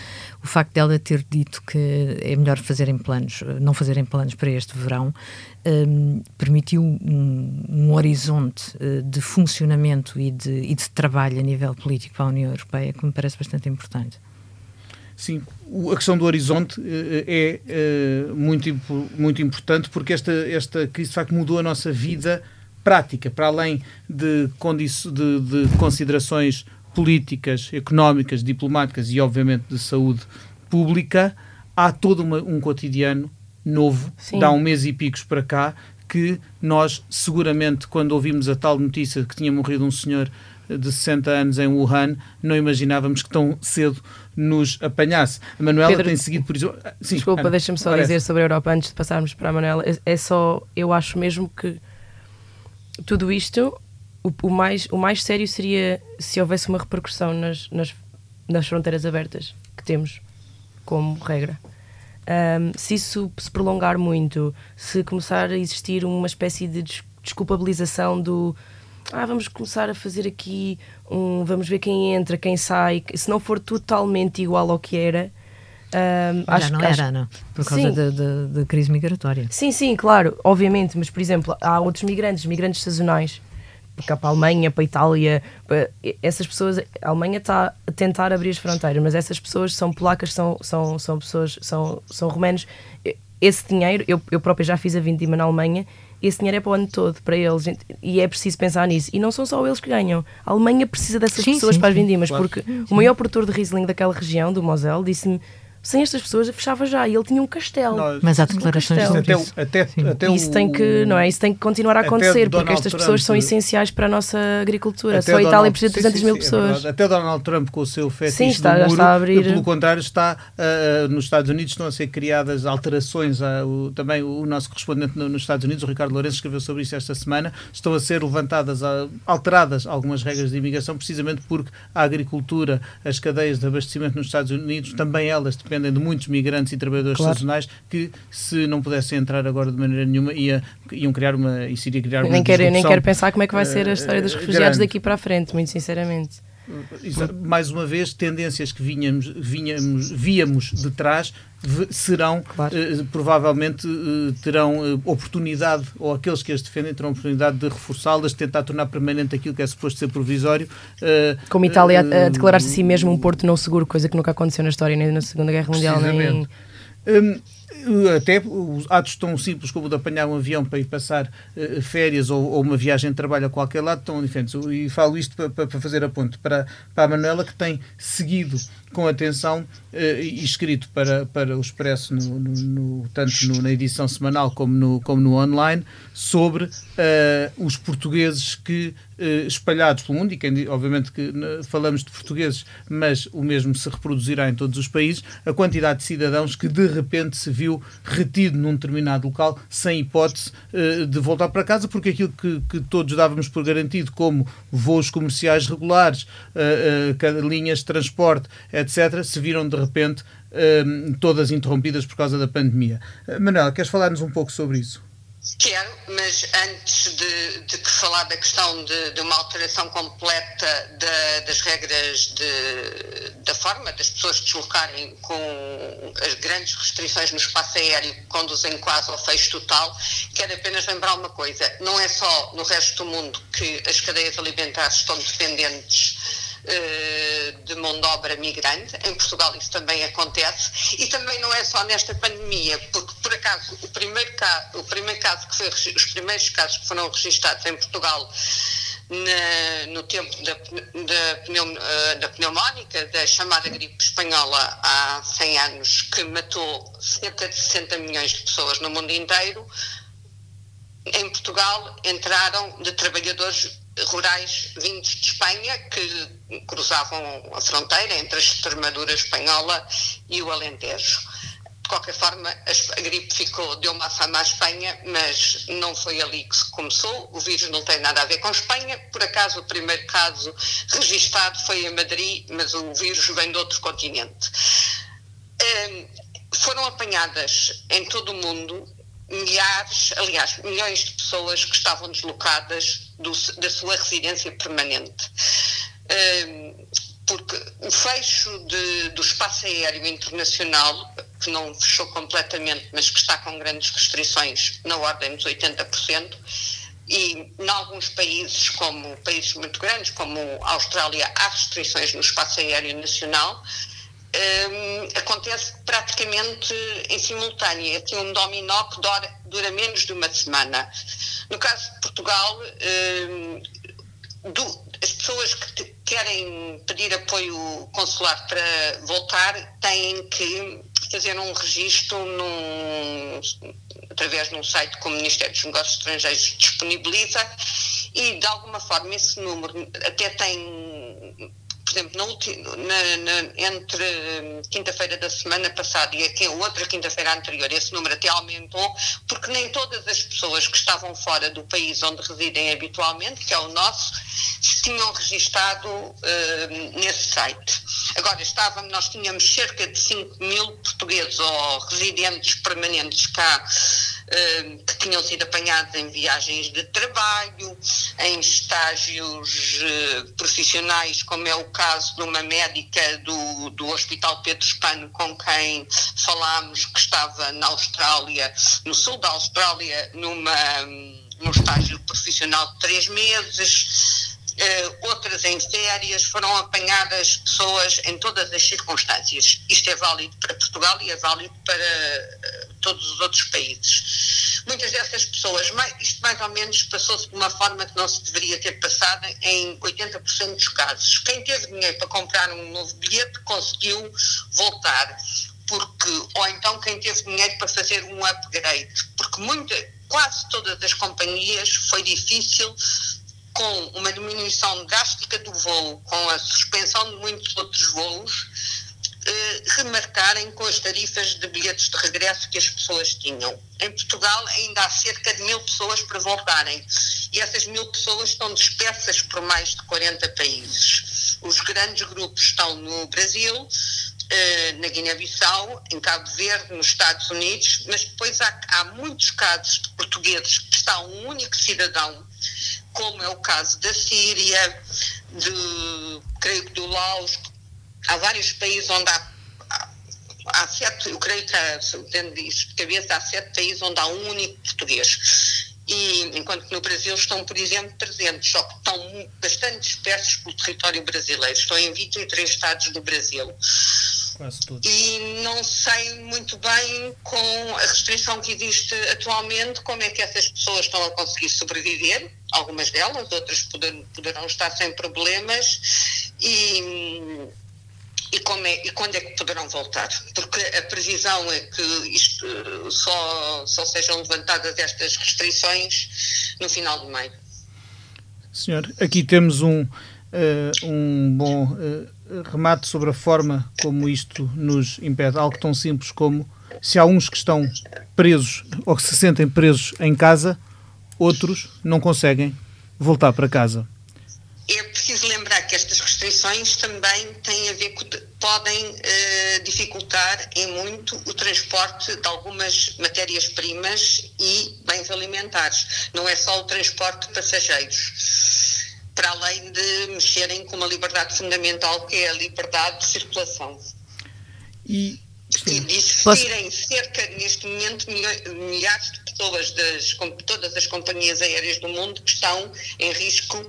O facto dela ter dito que é melhor fazerem planos, não fazerem planos para este verão, um, permitiu um, um horizonte uh, de funcionamento e de, e de trabalho a nível político para a União Europeia que me parece bastante importante. Sim, a questão do horizonte uh, é uh, muito, muito importante porque esta, esta crise de facto mudou a nossa vida prática, para além de, de, de considerações políticas, económicas, diplomáticas e, obviamente, de saúde pública, há todo uma, um cotidiano novo, Sim. dá um mês e picos para cá, que nós, seguramente, quando ouvimos a tal notícia que tinha morrido um senhor de 60 anos em Wuhan, não imaginávamos que tão cedo nos apanhasse. A Manuela Pedro, tem seguido por isso. Sim, desculpa, deixa-me só parece. dizer sobre a Europa antes de passarmos para a Manuela. É, é só, eu acho mesmo que tudo isto, o, o, mais, o mais sério seria se houvesse uma repercussão nas, nas, nas fronteiras abertas que temos como regra. Um, se isso se prolongar muito, se começar a existir uma espécie de desculpabilização do ah, vamos começar a fazer aqui um, vamos ver quem entra, quem sai, se não for totalmente igual ao que era, um, Já acho, não era, não? Por causa da, da, da, crise migratória. Sim, sim, claro, obviamente, mas por exemplo, há outros migrantes, migrantes sazonais, cá para a Alemanha, para a Itália, para, essas pessoas, a Alemanha está a tentar abrir as fronteiras, mas essas pessoas são polacas, são, são, são pessoas, são, são romanos. Esse dinheiro, eu, eu própria já fiz a vindima na Alemanha, esse dinheiro é para o ano todo, para eles, e é preciso pensar nisso. E não são só eles que ganham. A Alemanha precisa dessas sim, pessoas sim, para as vindimas, claro. porque sim. o maior produtor de Riesling daquela região, do Moselle, disse-me sem estas pessoas fechava já e ele tinha um castelo. Mas há declarações um até, até, até isso tem que não é isso tem que continuar a acontecer porque estas Trump, pessoas são essenciais para a nossa agricultura. Só a Itália precisa de 300 sim, mil sim, é pessoas. É até Donald Trump com o seu fetiche sim, está, muro, está a abrir. pelo contrário está uh, nos Estados Unidos estão a ser criadas alterações. A, o, também o nosso correspondente no, nos Estados Unidos, o Ricardo Lourenço, escreveu sobre isso esta semana. Estão a ser levantadas, a, alteradas algumas regras de imigração precisamente porque a agricultura, as cadeias de abastecimento nos Estados Unidos também elas dependem de muitos migrantes e trabalhadores claro. sazonais que, se não pudessem entrar agora de maneira nenhuma, ia, iam criar uma. Isso iria criar uma. Nem quero, nem quero pensar como é que vai ser a história dos eh, refugiados grande. daqui para a frente, muito sinceramente mais uma vez, tendências que vinhamos, vinhamos, víamos de trás serão, claro. eh, provavelmente eh, terão eh, oportunidade, ou aqueles que as defendem terão oportunidade de reforçá-las, de tentar tornar permanente aquilo que é suposto ser provisório. Eh, Como Itália a eh, declarar-se a si mesmo um porto não seguro, coisa que nunca aconteceu na história, nem na Segunda Guerra Mundial, nem... Hum, até os atos tão simples como o de apanhar um avião para ir passar uh, férias ou, ou, uma viagem de trabalho a qualquer lado estão diferentes. E falo isto para, para fazer a para, para a Manuela, que tem seguido com atenção uh, e escrito para, para o Expresso, no, no, tanto no, na edição semanal como no, como no online, sobre uh, os portugueses que uh, espalhados pelo mundo, e quem, obviamente que falamos de portugueses, mas o mesmo se reproduzirá em todos os países, a quantidade de cidadãos que de repente se viu retido num determinado local sem hipótese de voltar para casa, porque aquilo que, que todos dávamos por garantido, como voos comerciais regulares, linhas de transporte, etc., se viram de repente um, todas interrompidas por causa da pandemia. Uh, Manuela, queres falar-nos um pouco sobre isso? Quero, mas antes de, de falar da questão de, de uma alteração completa das regras de, da forma das pessoas deslocarem com as grandes restrições no espaço aéreo que conduzem quase ao fecho total, quero apenas lembrar uma coisa: não é só no resto do mundo que as cadeias alimentares estão dependentes eh, mão de obra migrante. Em Portugal isso também acontece. E também não é só nesta pandemia, porque por acaso o primeiro caso, o primeiro caso que foi, os primeiros casos que foram registados em Portugal na, no tempo da, da, pneum, eh, da pneumónica, da chamada gripe espanhola há 100 anos, que matou cerca de 60 milhões de pessoas no mundo inteiro, em Portugal entraram de trabalhadores rurais vindos de Espanha que cruzavam a fronteira entre a Extremadura espanhola e o Alentejo. De qualquer forma, a gripe ficou, deu uma fama à Espanha, mas não foi ali que se começou. O vírus não tem nada a ver com Espanha. Por acaso, o primeiro caso registado foi em Madrid, mas o vírus vem de outro continente. Um, foram apanhadas em todo o mundo milhares, aliás, milhões de pessoas que estavam deslocadas do, da sua residência permanente. Porque o fecho de, do espaço aéreo internacional, que não fechou completamente, mas que está com grandes restrições, na ordem dos 80%, e em alguns países, como países muito grandes, como a Austrália, há restrições no espaço aéreo nacional, um, acontece praticamente em simultâneo. É assim um dominó que dura, dura, menos de uma semana. No caso de Portugal, um, do, as pessoas que querem pedir apoio consular para voltar têm que fazer um registro num, através de um site que o Ministério dos Negócios Estrangeiros disponibiliza e, de alguma forma, esse número até tem por exemplo, na, na, na, entre hum, quinta-feira da semana passada e a outra quinta-feira anterior, esse número até aumentou, porque nem todas as pessoas que estavam fora do país onde residem habitualmente, que é o nosso, se tinham registado uh, nesse site. Agora, estávamos, nós tínhamos cerca de 5 mil portugueses ou residentes permanentes cá que tinham sido apanhados em viagens de trabalho, em estágios eh, profissionais, como é o caso de uma médica do, do Hospital Pedro Espano com quem falámos, que estava na Austrália, no sul da Austrália, numa, num estágio profissional de três meses uh, outras em férias, foram apanhadas pessoas em todas as circunstâncias. Isto é válido para Portugal e é válido para todos os outros países. Muitas dessas pessoas, isto mais ou menos passou-se de uma forma que não se deveria ter passado em 80% dos casos. Quem teve dinheiro para comprar um novo bilhete conseguiu voltar. Porque, ou então quem teve dinheiro para fazer um upgrade, porque muita, quase todas as companhias foi difícil com uma diminuição drástica do voo, com a suspensão de muitos outros voos, eh, remarcarem com as tarifas de bilhetes de regresso que as pessoas tinham. Em Portugal ainda há cerca de mil pessoas para voltarem e essas mil pessoas estão dispersas por mais de 40 países. Os grandes grupos estão no Brasil, eh, na Guiné-Bissau, em Cabo Verde, nos Estados Unidos, mas depois há, há muitos casos de portugueses que está um único cidadão como é o caso da Síria, de, creio que do Laos, há vários países onde há, há, há sete, eu creio que há, tendo isso de cabeça, há sete países onde há um único português. E, enquanto que no Brasil estão, por exemplo, 300, só que estão bastante dispersos pelo território brasileiro. Estão em 23 estados do Brasil. Quase tudo. E não sei muito bem, com a restrição que existe atualmente, como é que essas pessoas estão a conseguir sobreviver. Algumas delas, outras poderão, poderão estar sem problemas. E, e, como é, e quando é que poderão voltar? Porque a previsão é que isto só, só sejam levantadas estas restrições no final de maio. Senhor, aqui temos um, uh, um bom uh, remate sobre a forma como isto nos impede. Algo tão simples como se há uns que estão presos ou que se sentem presos em casa, outros não conseguem voltar para casa. É preciso restrições também têm a ver podem uh, dificultar em muito o transporte de algumas matérias-primas e bens alimentares. Não é só o transporte de passageiros para além de mexerem com uma liberdade fundamental que é a liberdade de circulação. E, e de existirem Posso... cerca, neste momento, milhares de pessoas das todas as companhias aéreas do mundo que estão em risco,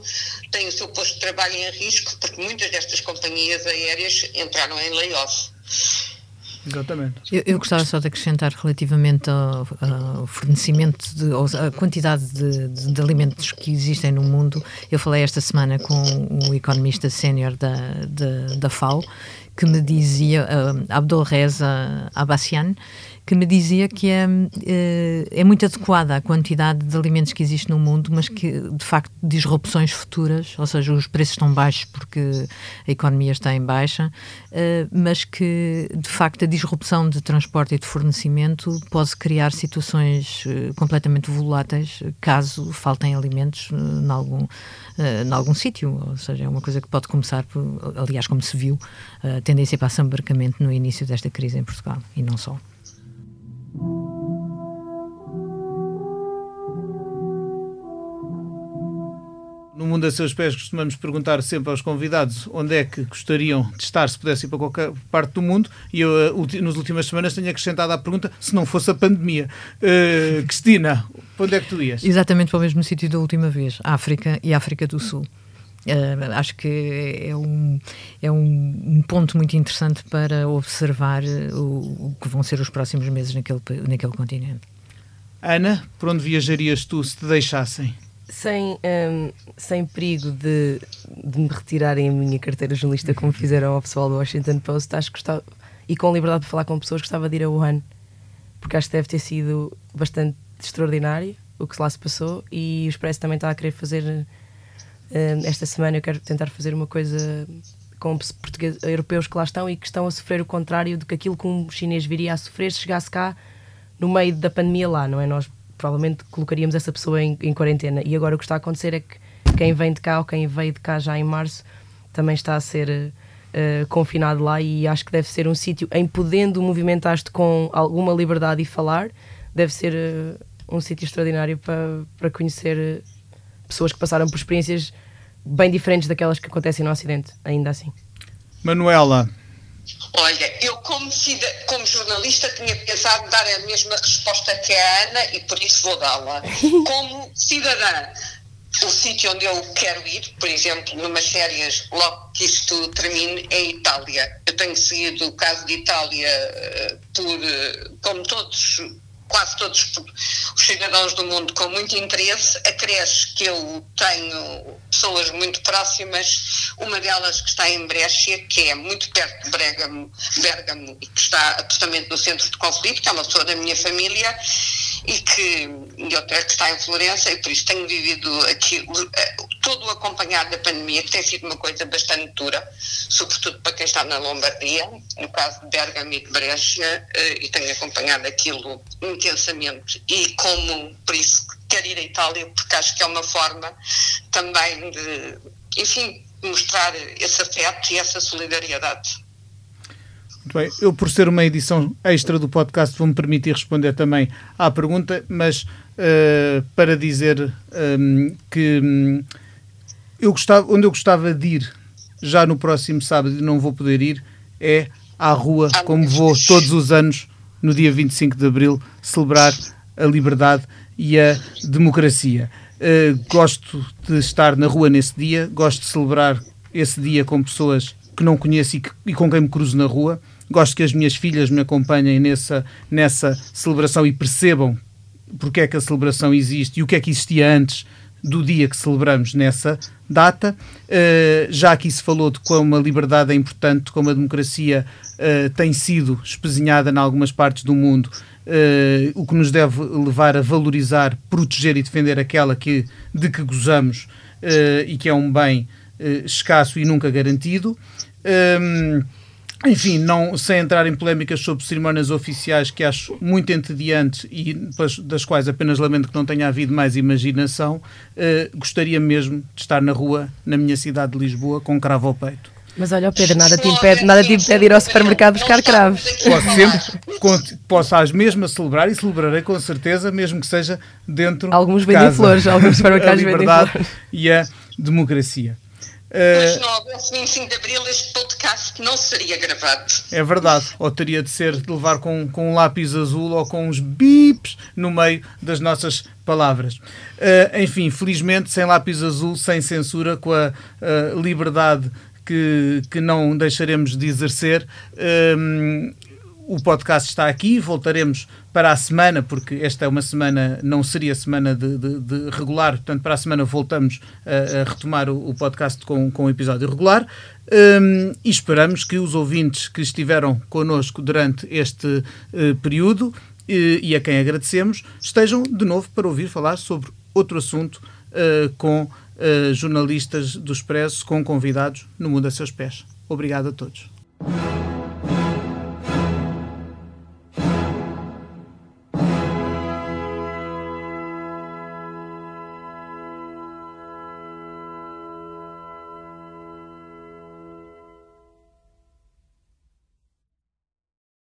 têm o seu posto de trabalho em risco, porque muitas destas companhias aéreas entraram em layoff. Exatamente. Eu, eu, gostava só de acrescentar relativamente ao, ao fornecimento, de, à quantidade de, de, de, alimentos que existem no mundo. Eu falei esta semana com um economista sénior da, da, da FAO que me dizia, uh, Abdul Reza Abassian, que me dizia que é, eh, é muito adequada a quantidade de alimentos que existe no mundo, mas que de facto disrupções futuras, ou seja, os preços estão baixos porque a economia está em baixa, eh, mas que de facto a disrupção de transporte e de fornecimento pode criar situações eh, completamente voláteis caso faltem alimentos em algum, em algum sítio, ou seja, é uma coisa que pode começar, por, aliás, como se viu, a tendência para assambarcamento no início desta crise em Portugal e não só. No Mundo a Seus Pés costumamos perguntar sempre aos convidados onde é que gostariam de estar se pudessem ir para qualquer parte do mundo e eu, eh, nas últimas semanas, tenho acrescentado à pergunta se não fosse a pandemia. Uh, Cristina, para onde é que tu ias? Exatamente para o mesmo sítio da última vez, África e África do Sul. Uh, acho que é um, é um, um, ponto muito interessante para observar o, o, que vão ser os próximos meses naquele, naquele continente. Ana, por onde viajarias tu se te deixassem? Sem, um, sem perigo de, de me retirarem a minha carteira jornalista, como fizeram ao pessoal do Washington Post, acho que gostava, e com liberdade de falar com pessoas, gostava de ir a Wuhan, porque acho que deve ter sido bastante extraordinário o que lá se passou, e o Expresso também está a querer fazer esta semana eu quero tentar fazer uma coisa com portugueses, europeus que lá estão e que estão a sofrer o contrário do que aquilo que um chinês viria a sofrer se chegasse cá no meio da pandemia lá, não é? Nós provavelmente colocaríamos essa pessoa em, em quarentena. E agora o que está a acontecer é que quem vem de cá ou quem veio de cá já em março também está a ser uh, confinado lá e acho que deve ser um sítio em podendo movimentar-te com alguma liberdade e falar, deve ser uh, um sítio extraordinário para, para conhecer pessoas que passaram por experiências bem diferentes daquelas que acontecem no Ocidente, ainda assim. Manuela. Olha, eu como, como jornalista tinha pensado dar a mesma resposta que a Ana e por isso vou dá-la. Como cidadã, o sítio onde eu quero ir, por exemplo, numas férias, logo que isto termine, é Itália. Eu tenho seguido o caso de Itália eh, por, eh, como todos quase todos os cidadãos do mundo com muito interesse. Acresce que eu tenho pessoas muito próximas, uma delas que está em Brescia, que é muito perto de Bergamo, Bergamo e que está absolutamente no centro de conflito, que é uma pessoa da minha família e que e outra que está em Florença e por isso tenho vivido aqui todo o acompanhado da pandemia, que tem sido uma coisa bastante dura, sobretudo para quem está na Lombardia, no caso de Bergamo e de Brescia, eh, e tenho acompanhado aquilo intensamente e como, por isso, quero ir à Itália, porque acho que é uma forma também de, enfim, mostrar esse afeto e essa solidariedade. Muito bem. Eu, por ser uma edição extra do podcast, vou-me permitir responder também à pergunta, mas uh, para dizer um, ehm, que um, eu gostava, onde eu gostava de ir já no próximo sábado e não vou poder ir é à rua, como vou todos os anos no dia 25 de abril celebrar a liberdade e a democracia. Uh, gosto de estar na rua nesse dia, gosto de celebrar esse dia com pessoas que não conheço e, que, e com quem me cruzo na rua. Gosto que as minhas filhas me acompanhem nessa, nessa celebração e percebam porque é que a celebração existe e o que é que existia antes do dia que celebramos nessa data. Uh, já aqui se falou de como a liberdade é importante, como a democracia uh, tem sido espezinhada em algumas partes do mundo, uh, o que nos deve levar a valorizar, proteger e defender aquela que, de que gozamos e que é um bem escasso e nunca garantido. Um, enfim, não, sem entrar em polémicas sobre cerimónias oficiais que acho muito entediantes e das quais apenas lamento que não tenha havido mais imaginação, uh, gostaria mesmo de estar na rua, na minha cidade de Lisboa, com cravo ao peito. Mas olha, Pedro, nada te impede, nada te impede ir ao supermercado buscar cravos. Posso sempre, posso às mesmas celebrar e celebrarei com certeza, mesmo que seja dentro alguns de casa. flores, alguns supermercados a liberdade e a democracia. Mas não houvesse 25 de Abril, este podcast não seria gravado. É verdade. Ou teria de ser de levar com, com um lápis azul ou com uns bips no meio das nossas palavras. Uh, enfim, felizmente, sem lápis azul, sem censura, com a uh, liberdade que, que não deixaremos de exercer. Uh, o podcast está aqui, voltaremos para a semana, porque esta é uma semana, não seria semana de, de, de regular, portanto, para a semana voltamos a, a retomar o, o, podcast com, com episódio regular. Um, e esperamos que os ouvintes que estiveram connosco durante este uh, período e, e, a quem agradecemos estejam de novo para ouvir falar sobre outro assunto uh, com uh, jornalistas do Expresso, com convidados no Mundo a Seus Pés. Obrigado a todos.